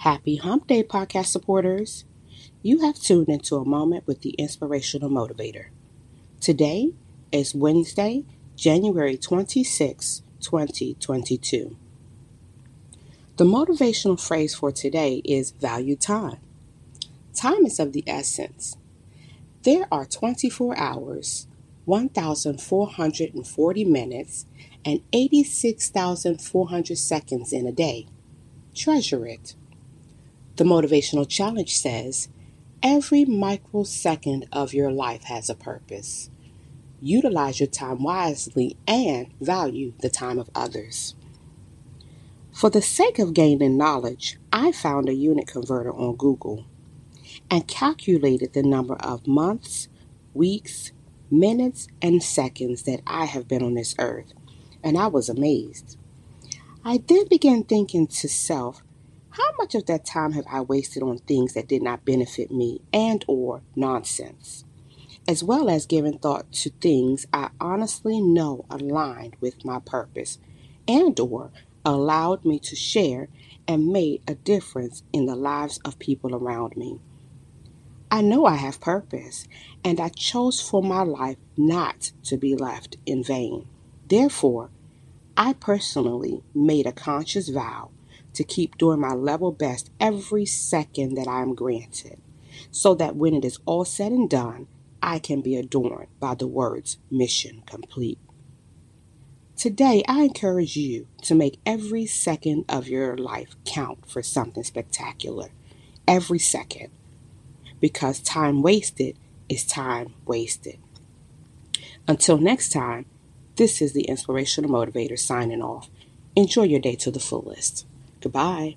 Happy Hump Day, podcast supporters. You have tuned into a moment with the Inspirational Motivator. Today is Wednesday, January 26, 2022. The motivational phrase for today is value time. Time is of the essence. There are 24 hours, 1,440 minutes, and 86,400 seconds in a day. Treasure it. The motivational challenge says every microsecond of your life has a purpose. Utilize your time wisely and value the time of others. For the sake of gaining knowledge, I found a unit converter on Google and calculated the number of months, weeks, minutes, and seconds that I have been on this earth, and I was amazed. I then began thinking to self, how much of that time have I wasted on things that did not benefit me and or nonsense? As well as giving thought to things I honestly know aligned with my purpose and or allowed me to share and made a difference in the lives of people around me. I know I have purpose, and I chose for my life not to be left in vain. Therefore, I personally made a conscious vow to keep doing my level best every second that I am granted, so that when it is all said and done, I can be adorned by the words mission complete. Today, I encourage you to make every second of your life count for something spectacular. Every second. Because time wasted is time wasted. Until next time, this is the Inspirational Motivator signing off. Enjoy your day to the fullest. Goodbye.